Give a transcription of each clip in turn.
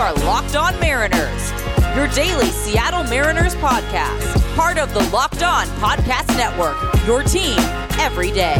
are Locked On Mariners, your daily Seattle Mariners podcast, part of the Locked On Podcast Network, your team every day.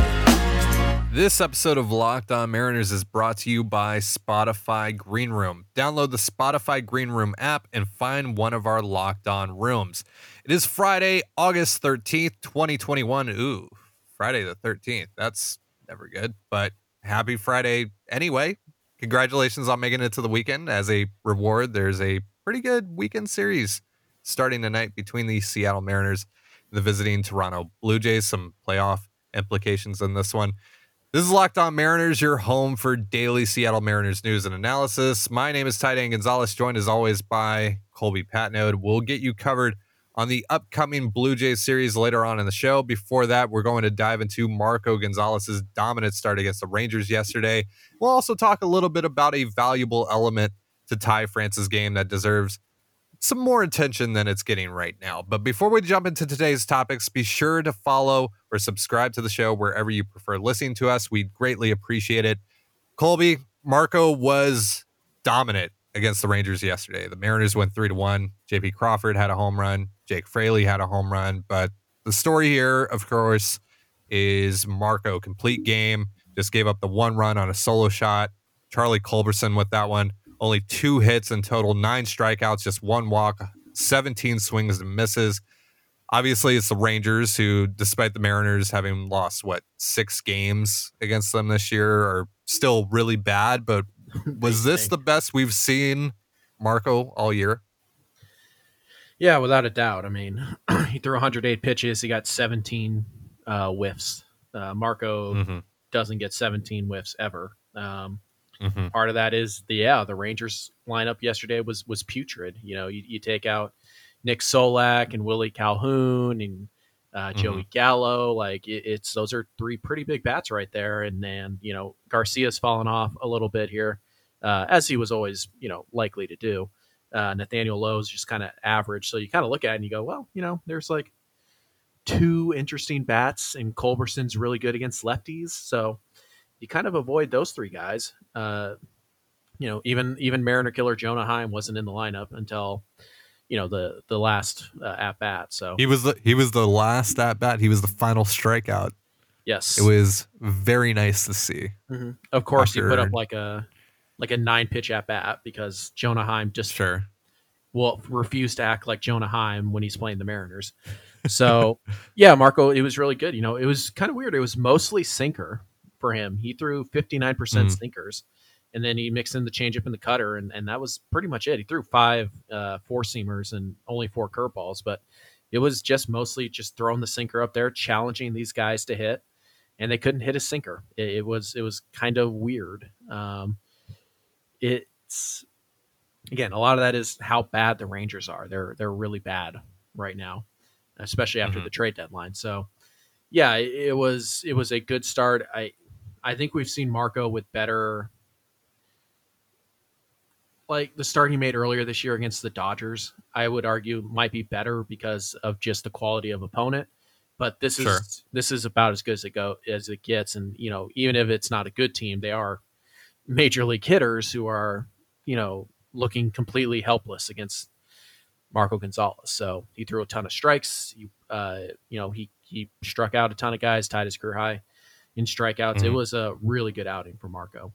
This episode of Locked On Mariners is brought to you by Spotify Green Room. Download the Spotify Green Room app and find one of our Locked On rooms. It is Friday, August 13th, 2021. Ooh, Friday the 13th. That's never good, but happy Friday anyway. Congratulations on making it to the weekend. As a reward, there's a pretty good weekend series starting tonight between the Seattle Mariners and the visiting Toronto Blue Jays. Some playoff implications in this one. This is Locked On Mariners, your home for daily Seattle Mariners news and analysis. My name is Ty Dane Gonzalez, joined as always by Colby Patnode. We'll get you covered on the upcoming Blue Jays series later on in the show. Before that, we're going to dive into Marco Gonzalez's dominant start against the Rangers yesterday. We'll also talk a little bit about a valuable element to Ty France's game that deserves some more attention than it's getting right now. But before we jump into today's topics, be sure to follow or subscribe to the show wherever you prefer listening to us. We'd greatly appreciate it. Colby, Marco was dominant against the Rangers yesterday. The Mariners went three to one. JP Crawford had a home run. Jake Fraley had a home run. But the story here, of course, is Marco complete game. Just gave up the one run on a solo shot. Charlie Culberson with that one. Only two hits in total, nine strikeouts, just one walk, 17 swings and misses. Obviously, it's the Rangers who, despite the Mariners having lost, what, six games against them this year, are still really bad. But was this the best we've seen Marco all year? Yeah, without a doubt. I mean, he threw 108 pitches. He got 17 uh, whiffs. Uh, Marco mm-hmm. doesn't get 17 whiffs ever. Um, mm-hmm. Part of that is the yeah the Rangers lineup yesterday was was putrid. You know, you, you take out Nick Solak and Willie Calhoun and uh, Joey mm-hmm. Gallo. Like it, it's those are three pretty big bats right there. And then you know Garcia's fallen off a little bit here, uh, as he was always you know likely to do. Uh, Nathaniel Lowe's just kind of average. So you kind of look at it and you go, well, you know, there's like two interesting bats, and Culberson's really good against lefties. So you kind of avoid those three guys. Uh, you know, even even Mariner killer Jonah Heim wasn't in the lineup until you know the the last uh, at bat. So he was the he was the last at bat. He was the final strikeout. Yes, it was very nice to see. Mm-hmm. Of course, After... he put up like a like a nine pitch at bat because Jonah Heim just sure will refuse to act like Jonah Heim when he's playing the Mariners. So yeah, Marco, it was really good. You know, it was kind of weird. It was mostly sinker for him. He threw 59% mm. sinkers and then he mixed in the changeup and the cutter, and, and that was pretty much it. He threw five uh, four seamers and only four curveballs, but it was just mostly just throwing the sinker up there, challenging these guys to hit, and they couldn't hit a sinker. It, it was it was kind of weird. Um, it's again a lot of that is how bad the Rangers are. They're they're really bad right now, especially after mm-hmm. the trade deadline. So yeah, it, it was it was a good start. I I think we've seen Marco with better like the start he made earlier this year against the Dodgers, I would argue might be better because of just the quality of opponent. But this is this is about as good as it go as it gets, and you know even if it's not a good team, they are major league hitters who are you know looking completely helpless against Marco Gonzalez. So he threw a ton of strikes. He, uh, you know he he struck out a ton of guys, tied his career high in strikeouts. Mm-hmm. It was a really good outing for Marco.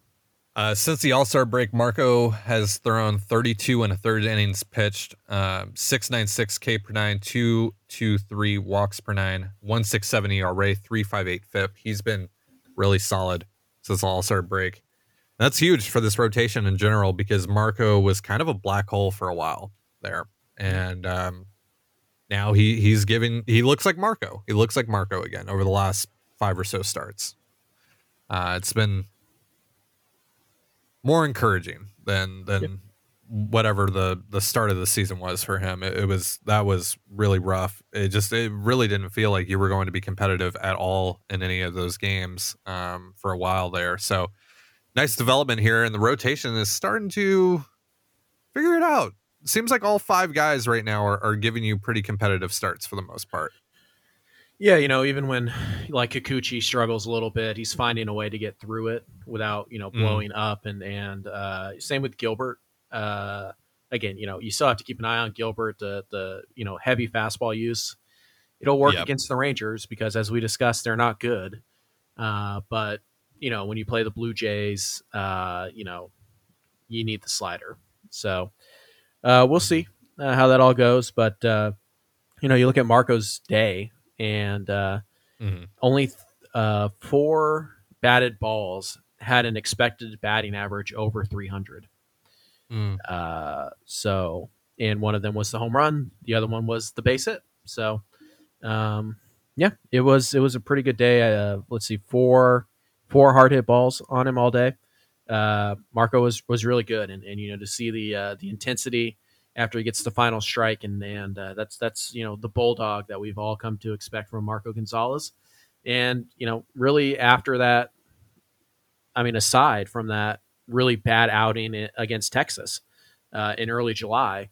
Uh, since the All Star break, Marco has thrown 32 and a third innings pitched, uh, 696 K per nine, 223 walks per nine, 167 ERA, 358 FIP. He's been really solid since the All Star break. That's huge for this rotation in general because Marco was kind of a black hole for a while there. And um, now he he's giving, he looks like Marco. He looks like Marco again over the last five or so starts. Uh, it's been more encouraging than than yep. whatever the the start of the season was for him. It, it, was that was really rough. It just it really didn't feel like you were going to be competitive at all in any of those games um, for a while there. So nice development here, and the rotation is starting to figure it out. Seems like all five guys right now are, are giving you pretty competitive starts for the most part. Yeah, you know, even when like Kikuchi struggles a little bit, he's finding a way to get through it without you know mm. blowing mm. up. And and uh, same with Gilbert. Uh, again, you know, you still have to keep an eye on Gilbert, the the you know heavy fastball use. It'll work Yep. against the Rangers because, as we discussed, they're not good. Uh, but you know, when you play the Blue Jays, uh, you know, you need the slider. So uh, we'll see uh, how that all goes. But uh, you know, you look at Marco's day, and uh, Mhm. only uh, four batted balls had an expected batting average over 300. Mm. Uh, so, and one of them was the home run. The other one was the base hit. So, um, yeah, it was it was a pretty good day. Uh, let's see, four four hard hit balls on him all day. Uh, Marco was was really good, and, and you know to see the uh, the intensity after he gets the final strike, and and uh, that's that's you know the bulldog that we've all come to expect from Marco Gonzalez, and you know really after that, I mean aside from that really bad outing against Texas uh, in early July,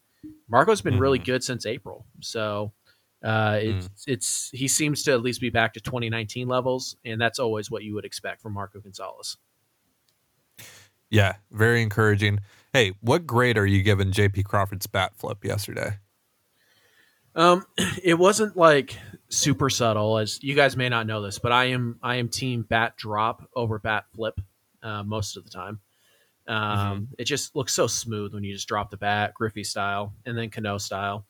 Marco's been really Mhm. good since April. So uh, it's it's he seems to at least be back to 2019 levels, and that's always what you would expect from Marco Gonzalez. Yeah, very encouraging. Hey, what grade are you giving JP Crawford's bat flip yesterday? Um, it wasn't like super subtle, as you guys may not know this, but I am I am team bat drop over bat flip uh, most of the time. Um, It just looks so smooth when you just drop the bat, Griffey style, and then Cano style.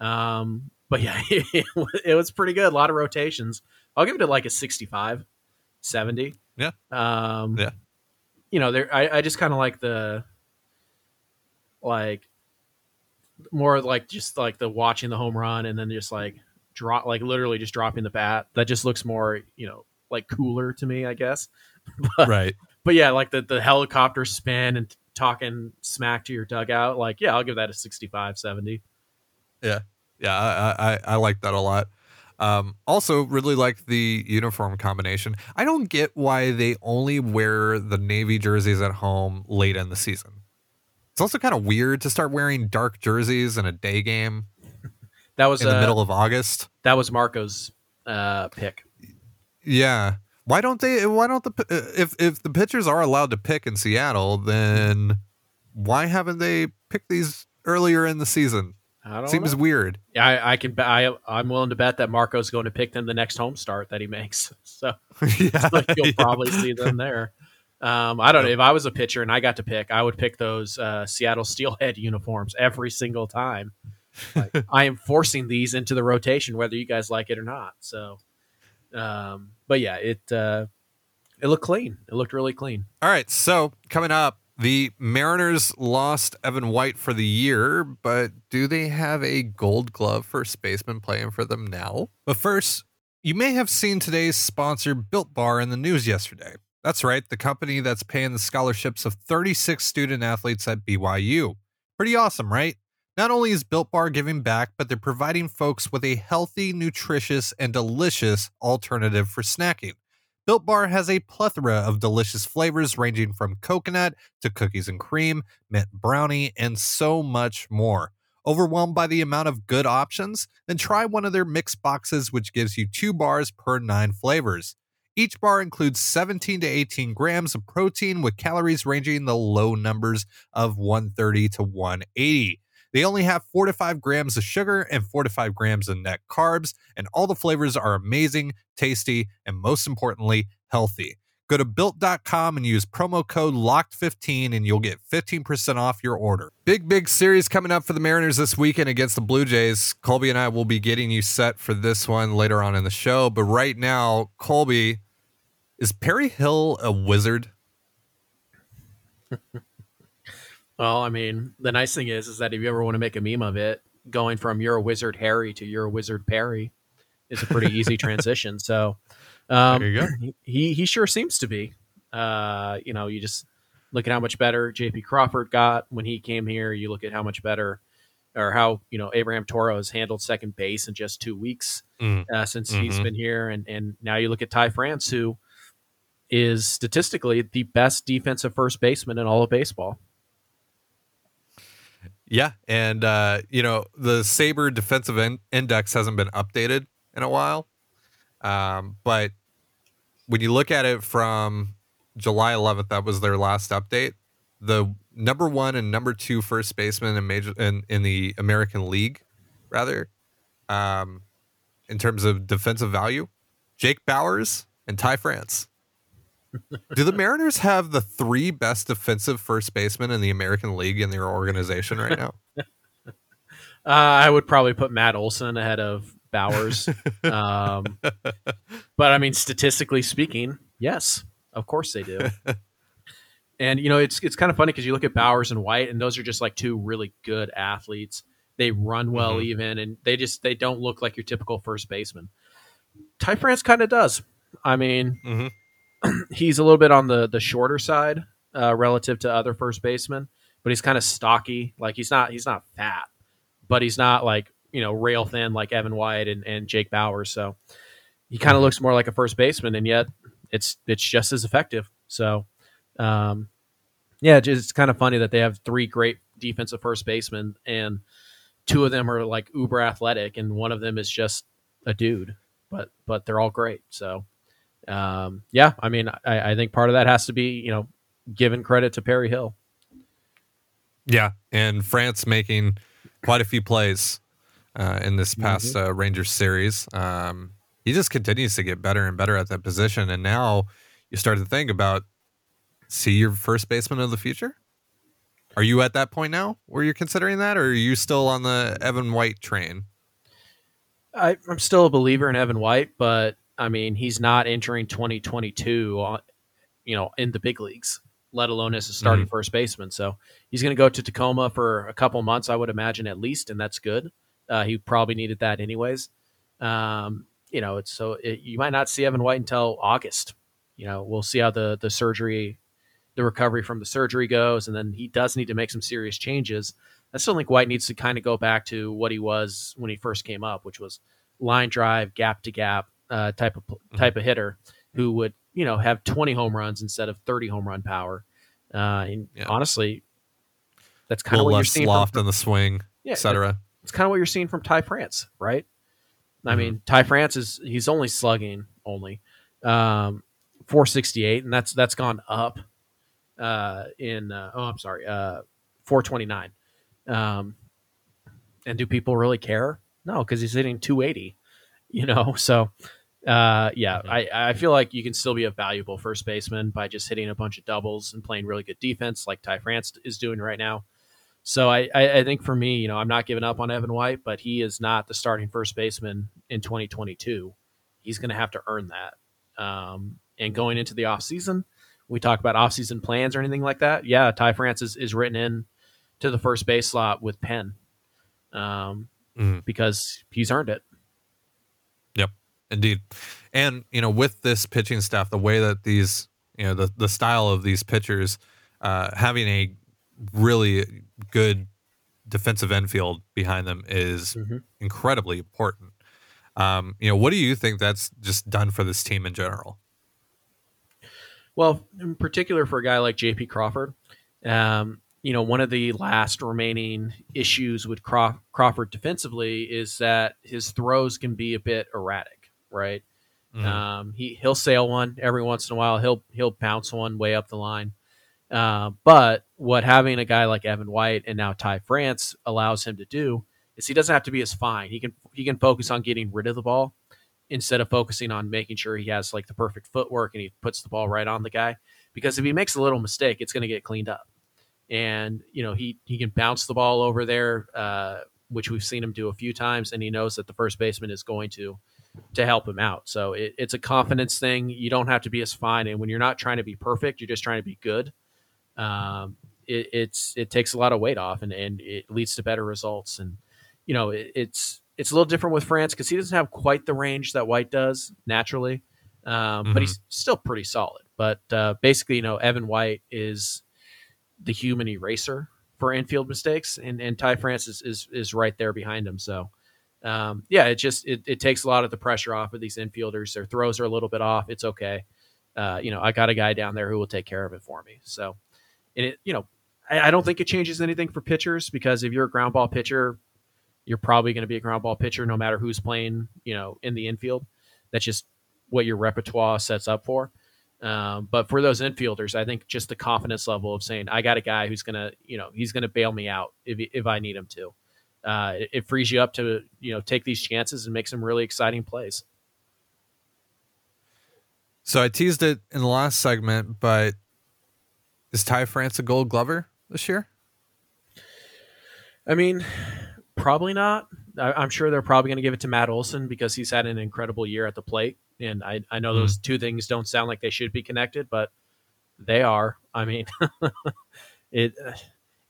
Um, but yeah, it, was pretty good. A lot of rotations. I'll give it like a 65, 70. Yeah. Um, Yeah. You know, there. I, I just kind of like the like more like just like the watching the home run and then just like drop like literally just dropping the bat. That just looks more you know like cooler to me, I guess. right. But yeah, like the the helicopter spin and talking smack to your dugout. Like yeah, I'll give that a 65, 70. Yeah, I, I I like that a lot. Um, also, really like the uniform combination. I don't get why they only wear the navy jerseys at home late in the season. It's also kind of weird to start wearing dark jerseys in a day game That was in the uh, middle of August. that was Marco's uh, pick. Yeah. Why don't they? Why don't the uh, if if the pitchers are allowed to pick in Seattle, then why haven't they picked these earlier in the season? I don't Seems know. weird. I, I can bet I, I'm willing to bet that Marco's going to pick them the next home start that he makes. So yeah, like you'll yeah. probably see them there. Um, I don't know if I was a pitcher and I got to pick, I would pick those uh, Seattle Steelhead uniforms every single time. Like, I am forcing these into the rotation, whether you guys like it or not. So, um, but yeah, it uh, it looked clean. It looked really clean. All right, so coming up, the Mariners lost Evan White for the year, but do they have a gold glove first baseman playing for them now? But first, you may have seen today's sponsor, Built Bar, in the news yesterday. That's right, the company that's paying the scholarships of 36 student athletes at BYU. Pretty awesome, right? Not only is Built Bar giving back, but they're providing folks with a healthy, nutritious, and delicious alternative for snacking. Built Bar has a plethora of delicious flavors ranging from coconut to cookies and cream, mint brownie, and so much more. Overwhelmed by the amount of good options? Then try one of their mix boxes, which gives you two bars per nine flavors. Each bar includes 17 to 18 grams of protein with calories ranging in the low numbers of 130 to 180. They only have 4 to 5 grams of sugar and 4 to 5 grams of net carbs, and all the flavors are amazing, tasty, and most importantly, healthy. Go to built.com and use promo code LOCKED15 and you'll get 15% off your order. Big, big series coming up for the Mariners this weekend against the Blue Jays. Colby and I will be getting you set for this one later on in the show. But right now, Colby, is Perry Hill a wizard? Well, I mean, the nice thing is, is that if you ever want to make a meme of it, going from you're a wizard Harry to you're a wizard Perry is a pretty easy transition. So, um, There you go. he he sure seems to be. Uh, you know, you just look at how much better J.P. Crawford got when he came here. You look at how much better, or how you know Abraham Toro has handled second base in just two weeks Mm. uh, since he's Mhm. been here, and and now you look at Ty France, who is statistically the best defensive first baseman in all of baseball. Yeah, and uh, you know the SABR defensive in- index hasn't been updated in a while, um, but when you look at it from July 11th, that was their last update. the number one and number two first baseman in major in, in the American League, rather, um, in terms of defensive value, Jake Bauers and Ty France. Do the Mariners have the three best defensive first basemen in the American League in their organization right now? uh, I would probably put Matt Olson ahead of Bauers. um, but I mean, statistically speaking, yes, of course they do. and you know, it's it's kind of funny because you look at Bauers and White, and those are just like two really good athletes. They run well, mm-hmm. even, and they just they don't look like your typical first baseman. Ty France kind of does. I mean, mm-hmm. he's a little bit on the the shorter side uh, relative to other first basemen, but he's kind of stocky. Like he's not he's not fat, but he's not like you know rail thin like Evan White and, and Jake Bauers. So he kind of looks more like a first baseman, and yet it's it's just as effective. So um, yeah, it's kind of funny that they have three great defensive first basemen, and two of them are like uber athletic, and one of them is just a dude. But but they're all great. So um, yeah, I mean, I, I think part of that has to be you know giving credit to Perry Hill. Yeah, and France making quite a few plays uh, in this past mm-hmm. uh, Rangers series. Um, he just continues to get better and better at that position, and now you start to think about see your first baseman of the future. Are you at that point now where you're considering that, or are you still on the Evan White train? I, am still a believer in Evan White, but I mean, he's not entering 2022, on, you know, in the big leagues, let alone as a starting mm-hmm. first baseman. So he's going to go to Tacoma for a couple months, I would imagine, at least, and that's good. Uh, he probably needed that anyways. Um, you know, it's so it, you might not see Evan White until August. You know, we'll see how the the surgery, the recovery from the surgery goes, and then he does need to make some serious changes. I still think White needs to kind of go back to what he was when he first came up, which was line drive, gap to gap uh, type of mm-hmm. type of hitter who would you know have 20 home runs instead of 30 home run power. Uh, and yeah. honestly, that's kind of what you're seeing. Loft in the swing, yeah, etc. It's kind of what you're seeing from Ty France, right? Mm-hmm. I mean, Ty France is he's only slugging only um, 468, and that's that's gone up uh, in uh, oh I'm sorry uh, 429. Um, and do people really care? No, because he's hitting 280. You know, so uh, yeah. I, I feel like you can still be a valuable first baseman by just hitting a bunch of doubles and playing really good defense like Ty France is doing right now. So I, I, I think for me, you know, I'm not giving up on Evan White, but he is not the starting first baseman in 2022. He's going to have to earn that. Um, and going into the offseason, we talk about offseason plans or anything like that. Yeah, Ty France is, is written in to the first base slot with Penn um, mm. because he's earned it. Indeed. And, you know, with this pitching staff, the way that these, you know, the, the style of these pitchers, uh, having a really good defensive infield behind them is mm-hmm. incredibly important. Um, you know, what do you think that's just done for this team in general? Well, in particular for a guy like J.P. Crawford, um, you know, one of the last remaining issues with Craw- Crawford defensively is that his throws can be a bit erratic, right? Mm-hmm. Um, he he'll sail one every once in a while. He'll he'll bounce one way up the line. Uh, but what having a guy like Evan White and now Ty France allows him to do is he doesn't have to be as fine. He can he can focus on getting rid of the ball instead of focusing on making sure he has like the perfect footwork and he puts the ball right on the guy. Because if he makes a little mistake, it's going to get cleaned up. And you know he he can bounce the ball over there, uh, which we've seen him do a few times, and he knows that the first baseman is going to to help him out. So it, it's a confidence thing. You don't have to be as fine, and when you're not trying to be perfect, you're just trying to be good um, it, it's it takes a lot of weight off and, and it leads to better results. And you know, it, it's it's a little different with France because he doesn't have quite the range that White does naturally, um, mm-hmm. but he's still pretty solid. But uh, basically, you know, Evan White is the human eraser for infield mistakes, and, and Ty France is, is, is right there behind him. So, um, yeah, it just it, it takes a lot of the pressure off of these infielders. Their throws are a little bit off. It's okay. Uh, you know, I got a guy down there who will take care of it for me. So, and it, you know, I, I don't think it changes anything for pitchers because if you're a ground ball pitcher, you're probably going to be a ground ball pitcher no matter who's playing, you know, in the infield. That's just what your repertoire sets up for. Um, but for those infielders, I think just the confidence level of saying I got a guy who's gonna, you know, he's gonna bail me out if if I need him to. Uh, it, it frees you up to you know take these chances and make some really exciting plays. So I teased it in the last segment, but is Ty France a Gold Glover this year? I mean, probably not. I, am sure they're probably going to give it to Matt Olson because he's had an incredible year at the plate. And I, I know mm. those two things don't sound like they should be connected, but they are. I mean, it.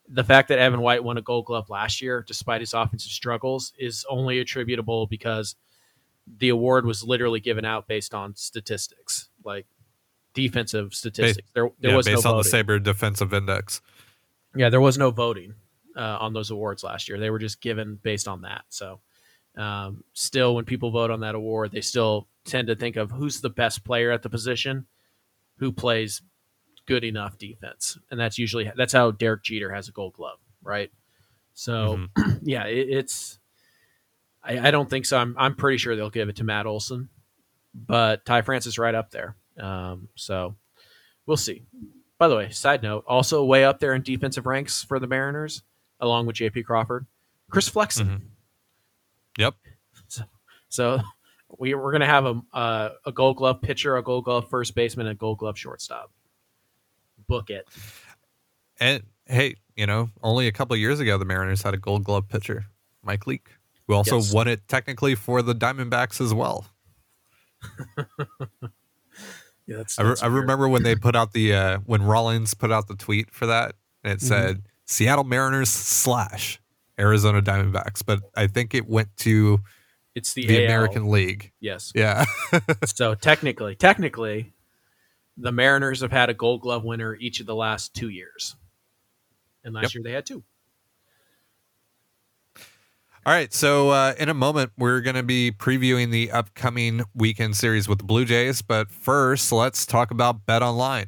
The fact that Evan White won a Gold Glove last year, despite his offensive struggles, is only attributable because the award was literally given out based on statistics, like defensive statistics. There, there yeah, was based no on voting. the SABR Defensive Index. Yeah, there was no voting uh, on those awards last year. They were just given based on that. So, um, still, when people vote on that award, they still tend to think of who's the best player at the position, who plays good enough defense, and that's usually that's how Derek Jeter has a Gold Glove, right? So, mm-hmm. yeah, it, it's I, I, don't think so. I'm I'm pretty sure they'll give it to Matt Olson, but Ty France is right up there. Um, so we'll see. By the way, side note, also way up there in defensive ranks for the Mariners, along with J.P. Crawford, Chris Flexen. Mm-hmm. Yep. So, so we, we're going to have a, uh, a Gold Glove pitcher, a Gold Glove first baseman, and a Gold Glove shortstop. Book it. And hey, you know, only a couple years ago, the Mariners had a Gold Glove pitcher, Mike Leake who also yes. won it technically for the Diamondbacks as well. yeah, that's, that's I, re- I, remember when they put out the uh, when Rawlings put out the tweet for that, and it mm-hmm. said Seattle Mariners slash Arizona Diamondbacks, but I think it went to it's the, the American League. Yes. Yeah. so technically, technically, the Mariners have had a Gold Glove winner each of the last two years, and last yep. year they had two. All right. So, uh, in a moment, we're going to be previewing the upcoming weekend series with the Blue Jays. But first, let's talk about Bet Online.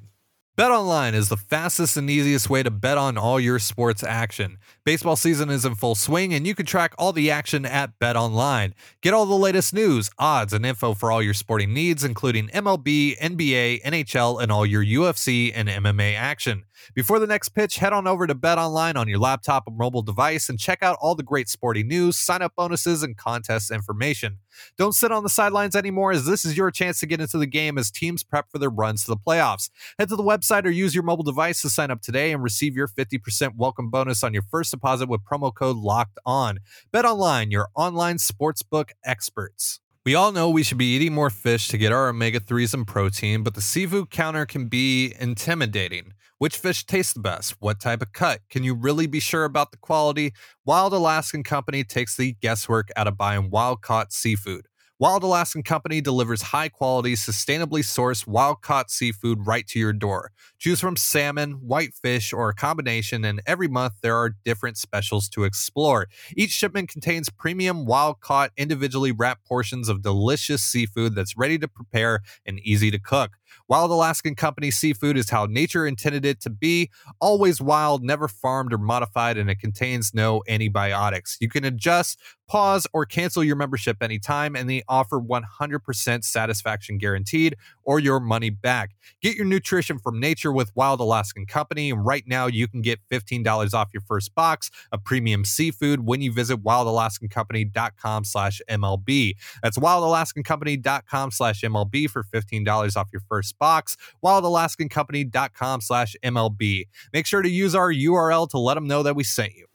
Bet Online is the fastest and easiest way to bet on all your sports action. Baseball season is in full swing, and you can track all the action at Bet Online. Get all the latest news, odds, and info for all your sporting needs, including MLB, NBA, NHL, and all your UFC and MMA action. Before the next pitch, head on over to Bet Online on your laptop or mobile device and check out all the great sporting news, sign up bonuses, and contest information. Don't sit on the sidelines anymore, as this is your chance to get into the game as teams prep for their runs to the playoffs. Head to the website or use your mobile device to sign up today and receive your 50% welcome bonus on your first deposit with promo code LOCKED ON. Bet Online, your online sportsbook experts. We all know we should be eating more fish to get our omega 3s and protein, but the seafood counter can be intimidating. Which fish tastes the best? What type of cut? Can you really be sure about the quality? Wild Alaskan Company takes the guesswork out of buying wild caught seafood. Wild Alaskan Company delivers high quality, sustainably sourced wild caught seafood right to your door. Choose from salmon, whitefish, or a combination, and every month there are different specials to explore. Each shipment contains premium wild caught, individually wrapped portions of delicious seafood that's ready to prepare and easy to cook. Wild Alaskan Company seafood is how nature intended it to be always wild, never farmed or modified, and it contains no antibiotics. You can adjust, pause, or cancel your membership anytime, and they offer 100% satisfaction guaranteed or your money back. Get your nutrition from nature with Wild Alaskan Company, and right now you can get $15 off your first box of premium seafood when you visit wildalaskancompany.com slash MLB. That's wildalaskancompany.com slash MLB for $15 off your first box, wildalaskancompany.com slash MLB. Make sure to use our URL to let them know that we sent you.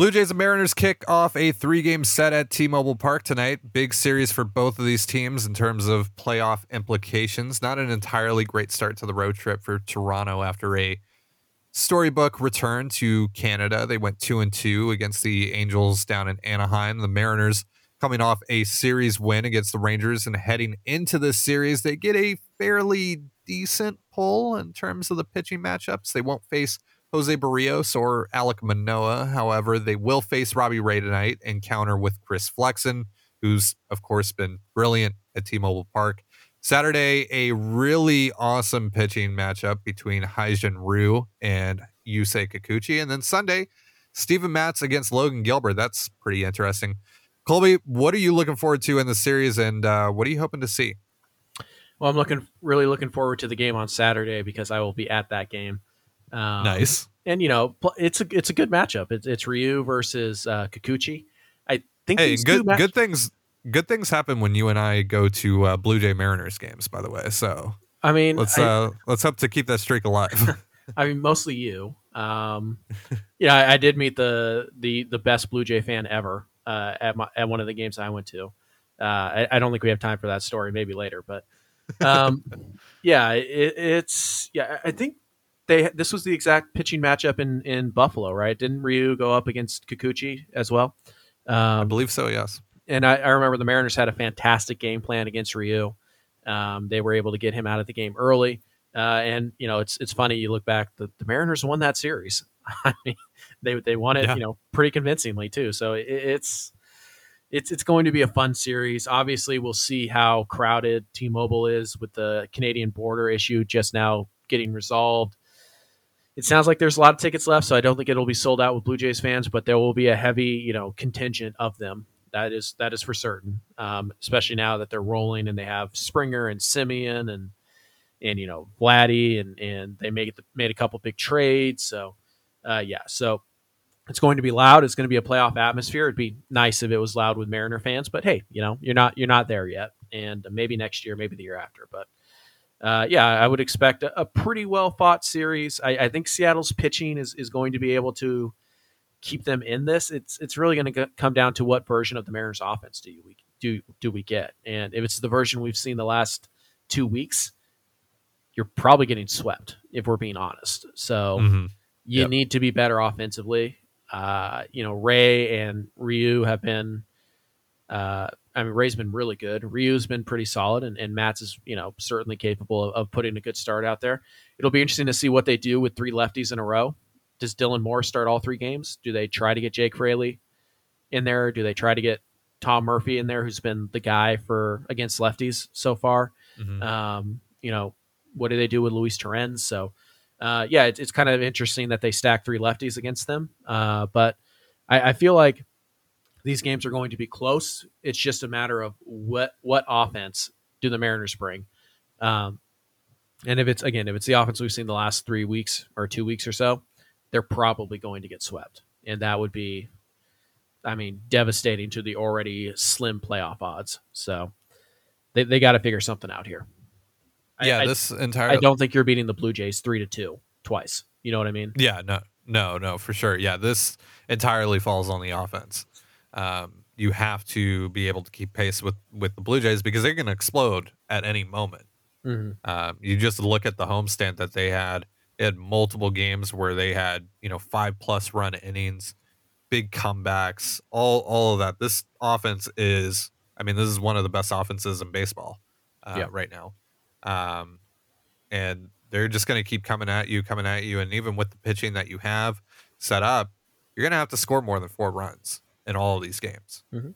Blue Jays and Mariners kick off a three game set at T Mobile Park tonight. Big series for both of these teams in terms of playoff implications. Not an entirely great start to the road trip for Toronto after a storybook return to Canada. They went two and two against the Angels down in Anaheim. The Mariners coming off a series win against the Rangers and heading into this series, they get a fairly decent pull in terms of the pitching matchups. They won't face Jose Berrios or Alek Manoah. However, they will face Robbie Ray tonight and counter with Chris Flexen, who's, of course, been brilliant at T Mobile Park. Saturday, a really awesome pitching matchup between Hyun-Jin Ryu and Yusei Kikuchi. And then Sunday, Steven Matz against Logan Gilbert. That's pretty interesting. Colby, what are you looking forward to in the series and uh, what are you hoping to see? Well, I'm looking really looking forward to the game on Saturday because I will be at that game. Um, nice. And you know, it's a it's a good matchup. It's it's Ryu versus uh, Kikuchi. I think hey, good match- good things good things happen when you and I go to uh, Blue Jay Mariners games. By the way, so I mean, let's I, uh, let's hope to keep that streak alive. I mean, mostly you. Um, yeah, I, I, did meet the the the best Blue Jay fan ever uh, at my at one of the games I went to. Uh, I, I, don't think we have time for that story. Maybe later, but um, yeah, it, it's yeah. I think they this was the exact pitching matchup in in Buffalo, right? Didn't Ryu go up against Kikuchi as well? Um, I believe so. Yes. And I, I, remember the Mariners had a fantastic game plan against Ryu. Um, they were able to get him out of the game early. Uh, and you know, it's it's funny. You look back, the, the Mariners won that series. I mean, they they won it, yeah. you know, pretty convincingly too. So it, it's it's it's going to be a fun series. Obviously, we'll see how crowded T-Mobile is with the Canadian border issue just now getting resolved. It sounds like there's a lot of tickets left, so I don't think it'll be sold out with Blue Jays fans, but there will be a heavy, you know, contingent of them. That is that is for certain. Um, especially now that they're rolling and they have Springer and Semien and and you know Vladdy and and they made made a couple big trades. So uh, yeah, so it's going to be loud. It's going to be a playoff atmosphere. It'd be nice if it was loud with Mariner fans, but hey, you know you're not you're not there yet, and maybe next year, maybe the year after. But uh, yeah, I would expect a, a pretty well fought series. I, I, think Seattle's pitching is is going to be able to keep them in this. It's it's really going to come down to what version of the Mariners offense do you we do do we get, and if it's the version we've seen the last two weeks, you're probably getting swept if we're being honest. So mm-hmm. You yep. need to be better offensively. Uh, you know, Ray and Ryu have been. Uh, I mean, Ray's been really good. Ryu's been pretty solid, and, and Matz is, you know, certainly capable of, of, putting a good start out there. It'll be interesting to see what they do with three lefties in a row. Does Dylan Moore start all three games? Do they try to get Jake Fraley in there? Do they try to get Tom Murphy in there, who's been the guy for against lefties so far? Mm-hmm. Um, you know, what do they do with Luis Torrens? So, uh, yeah, it's, it's kind of interesting that they stack three lefties against them. Uh, but I, I, feel like these games are going to be close. It's just a matter of what what offense do the Mariners bring. Um, and if it's again, if it's the offense we've seen the last three weeks or two weeks or so, they're probably going to get swept, and that would be, I mean, devastating to the already slim playoff odds. So they they got to figure something out here. Yeah, I, this entire. I don't think you're beating the Blue Jays three to two twice. You know what I mean? Yeah, no, no, no, for sure. Yeah, this entirely falls on the offense. Um, you have to be able to keep pace with with the Blue Jays because they're going to explode at any moment. Mm-hmm. Um, you just look at the homestand that they had. They had multiple games where they had you know five plus run innings, big comebacks, all all of that. This offense is, I mean, this is one of the best offenses in baseball uh, yeah. right now. Um, and they're just going to keep coming at you, coming at you. And even with the pitching that you have set up, you're going to have to score more than four runs in all of these games. Mm-hmm.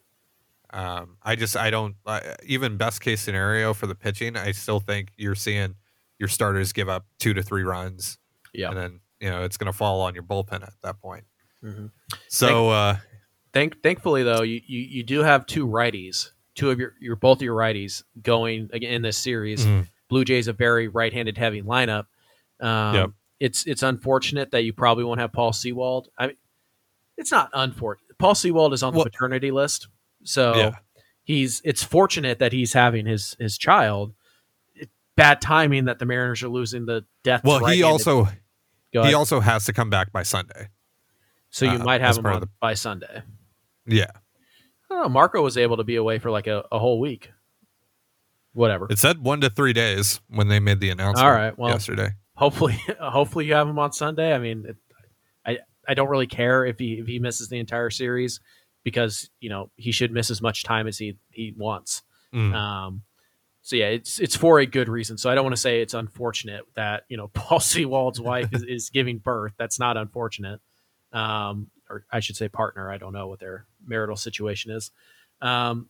Um, I just, I don't, uh, even best case scenario for the pitching, I still think you're seeing your starters give up two to three runs. Yeah. And then, you know, it's going to fall on your bullpen at that point. Mm-hmm. So, Thank, uh, thank, thankfully, though, you, you, you do have two righties, two of your, your both of your righties going in this series. Mm-hmm Blue Jays a very right-handed heavy lineup. Um, yep. It's it's unfortunate that you probably won't have Paul Sewald. I mean, it's not unfortunate. Paul Sewald is on the paternity list, so yeah. he's. It's fortunate that he's having his his child. It, bad timing that the Mariners are losing the death. Well, he also he also has to come back by Sunday. So you uh, might have him on the, by Sunday. Yeah. Oh, Marco was able to be away for like a, a whole week whatever. It said one to three days when they made the announcement. All right, well, yesterday. Hopefully, hopefully you have him on Sunday. I mean, it, I I don't really care if he if he misses the entire series because you know he should miss as much time as he he wants. Mm. Um, so yeah, it's it's for a good reason. So I don't want to say it's unfortunate that you know Paul Sewald's wife is, is giving birth. That's not unfortunate, um, or I should say partner. I don't know what their marital situation is. Um,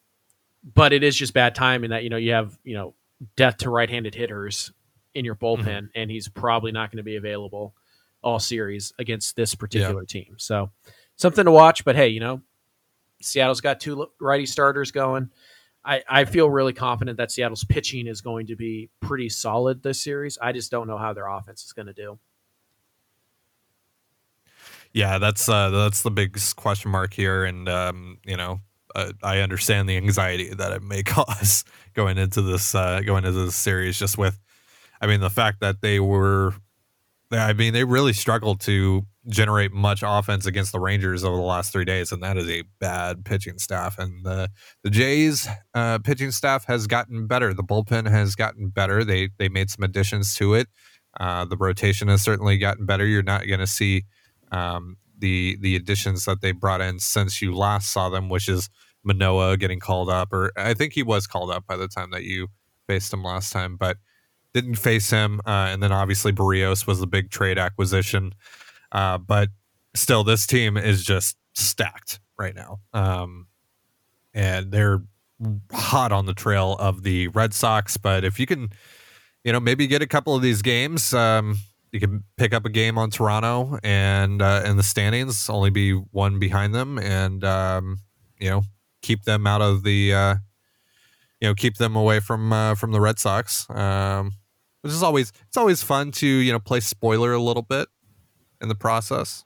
but it is just bad timing that you know you have you know death to right-handed hitters in your bullpen, mm-hmm. and he's probably not going to be available all series against this particular yeah. team. So something to watch. But hey, you know, Seattle's got two righty starters going. I, I feel really confident that Seattle's pitching is going to be pretty solid this series. I just don't know how their offense is going to do. Yeah, that's uh, that's the biggest question mark here, and um, you know, uh, I understand the anxiety that it may cause going into this uh, going into this series. Just with, I mean, the fact that they were, I mean, they really struggled to generate much offense against the Rangers over the last three days, and that is a bad pitching staff. And the the Jays uh, pitching staff has gotten better. The bullpen has gotten better. They they made some additions to it. Uh, the rotation has certainly gotten better. You're not going to see um, the the additions that they brought in since you last saw them, which is Manoah getting called up, or I think he was called up by the time that you faced him last time, but didn't face him. Uh, and then obviously Berrios was the big trade acquisition. Uh, but still, this team is just stacked right now. Um, and they're hot on the trail of the Red Sox. But if you can, you know, maybe get a couple of these games, um, you can pick up a game on Toronto and uh, in the standings, only be one behind them, and um, you know, keep them out of the, uh, you know, keep them away from uh, from the Red Sox. Um, which is always it's always fun to you know play spoiler a little bit in the process.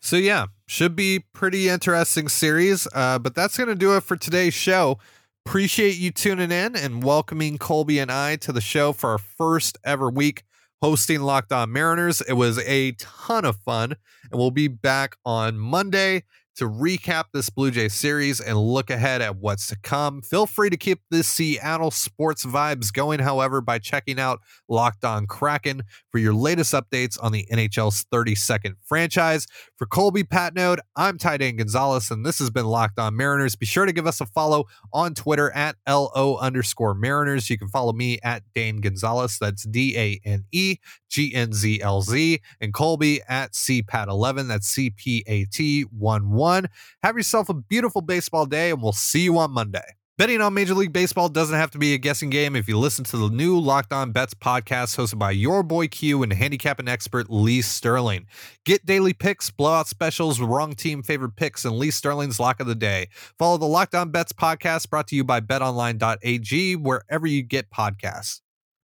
So yeah, should be pretty interesting series. Uh, but that's gonna do it for today's show. Appreciate you tuning in and welcoming Colby and I to the show for our first ever week hosting Locked On Mariners. It was a ton of fun, and we'll be back on Monday to recap this Blue Jay series and look ahead at what's to come. Feel free to keep this Seattle sports vibes going, however, by checking out Locked On Kraken for your latest updates on the NHL's 32nd franchise. For Colby Patnode, I'm Ty Dane Gonzalez, and this has been Locked On Mariners. Be sure to give us a follow on Twitter at LO underscore Mariners. You can follow me at Dane Gonzalez. That's D A N E G N Z L Z, and Colby at CPAT11. That's C P A T 1 1. Have yourself a beautiful baseball day, and we'll see you on Monday. Betting on Major League Baseball doesn't have to be a guessing game if you listen to the new Locked On Bets podcast hosted by your boy Q and handicapping expert Lee Sterling. Get daily picks, blowout specials, wrong team favorite picks, and Lee Sterling's lock of the day. Follow the Locked On Bets podcast brought to you by betonline.ag wherever you get podcasts.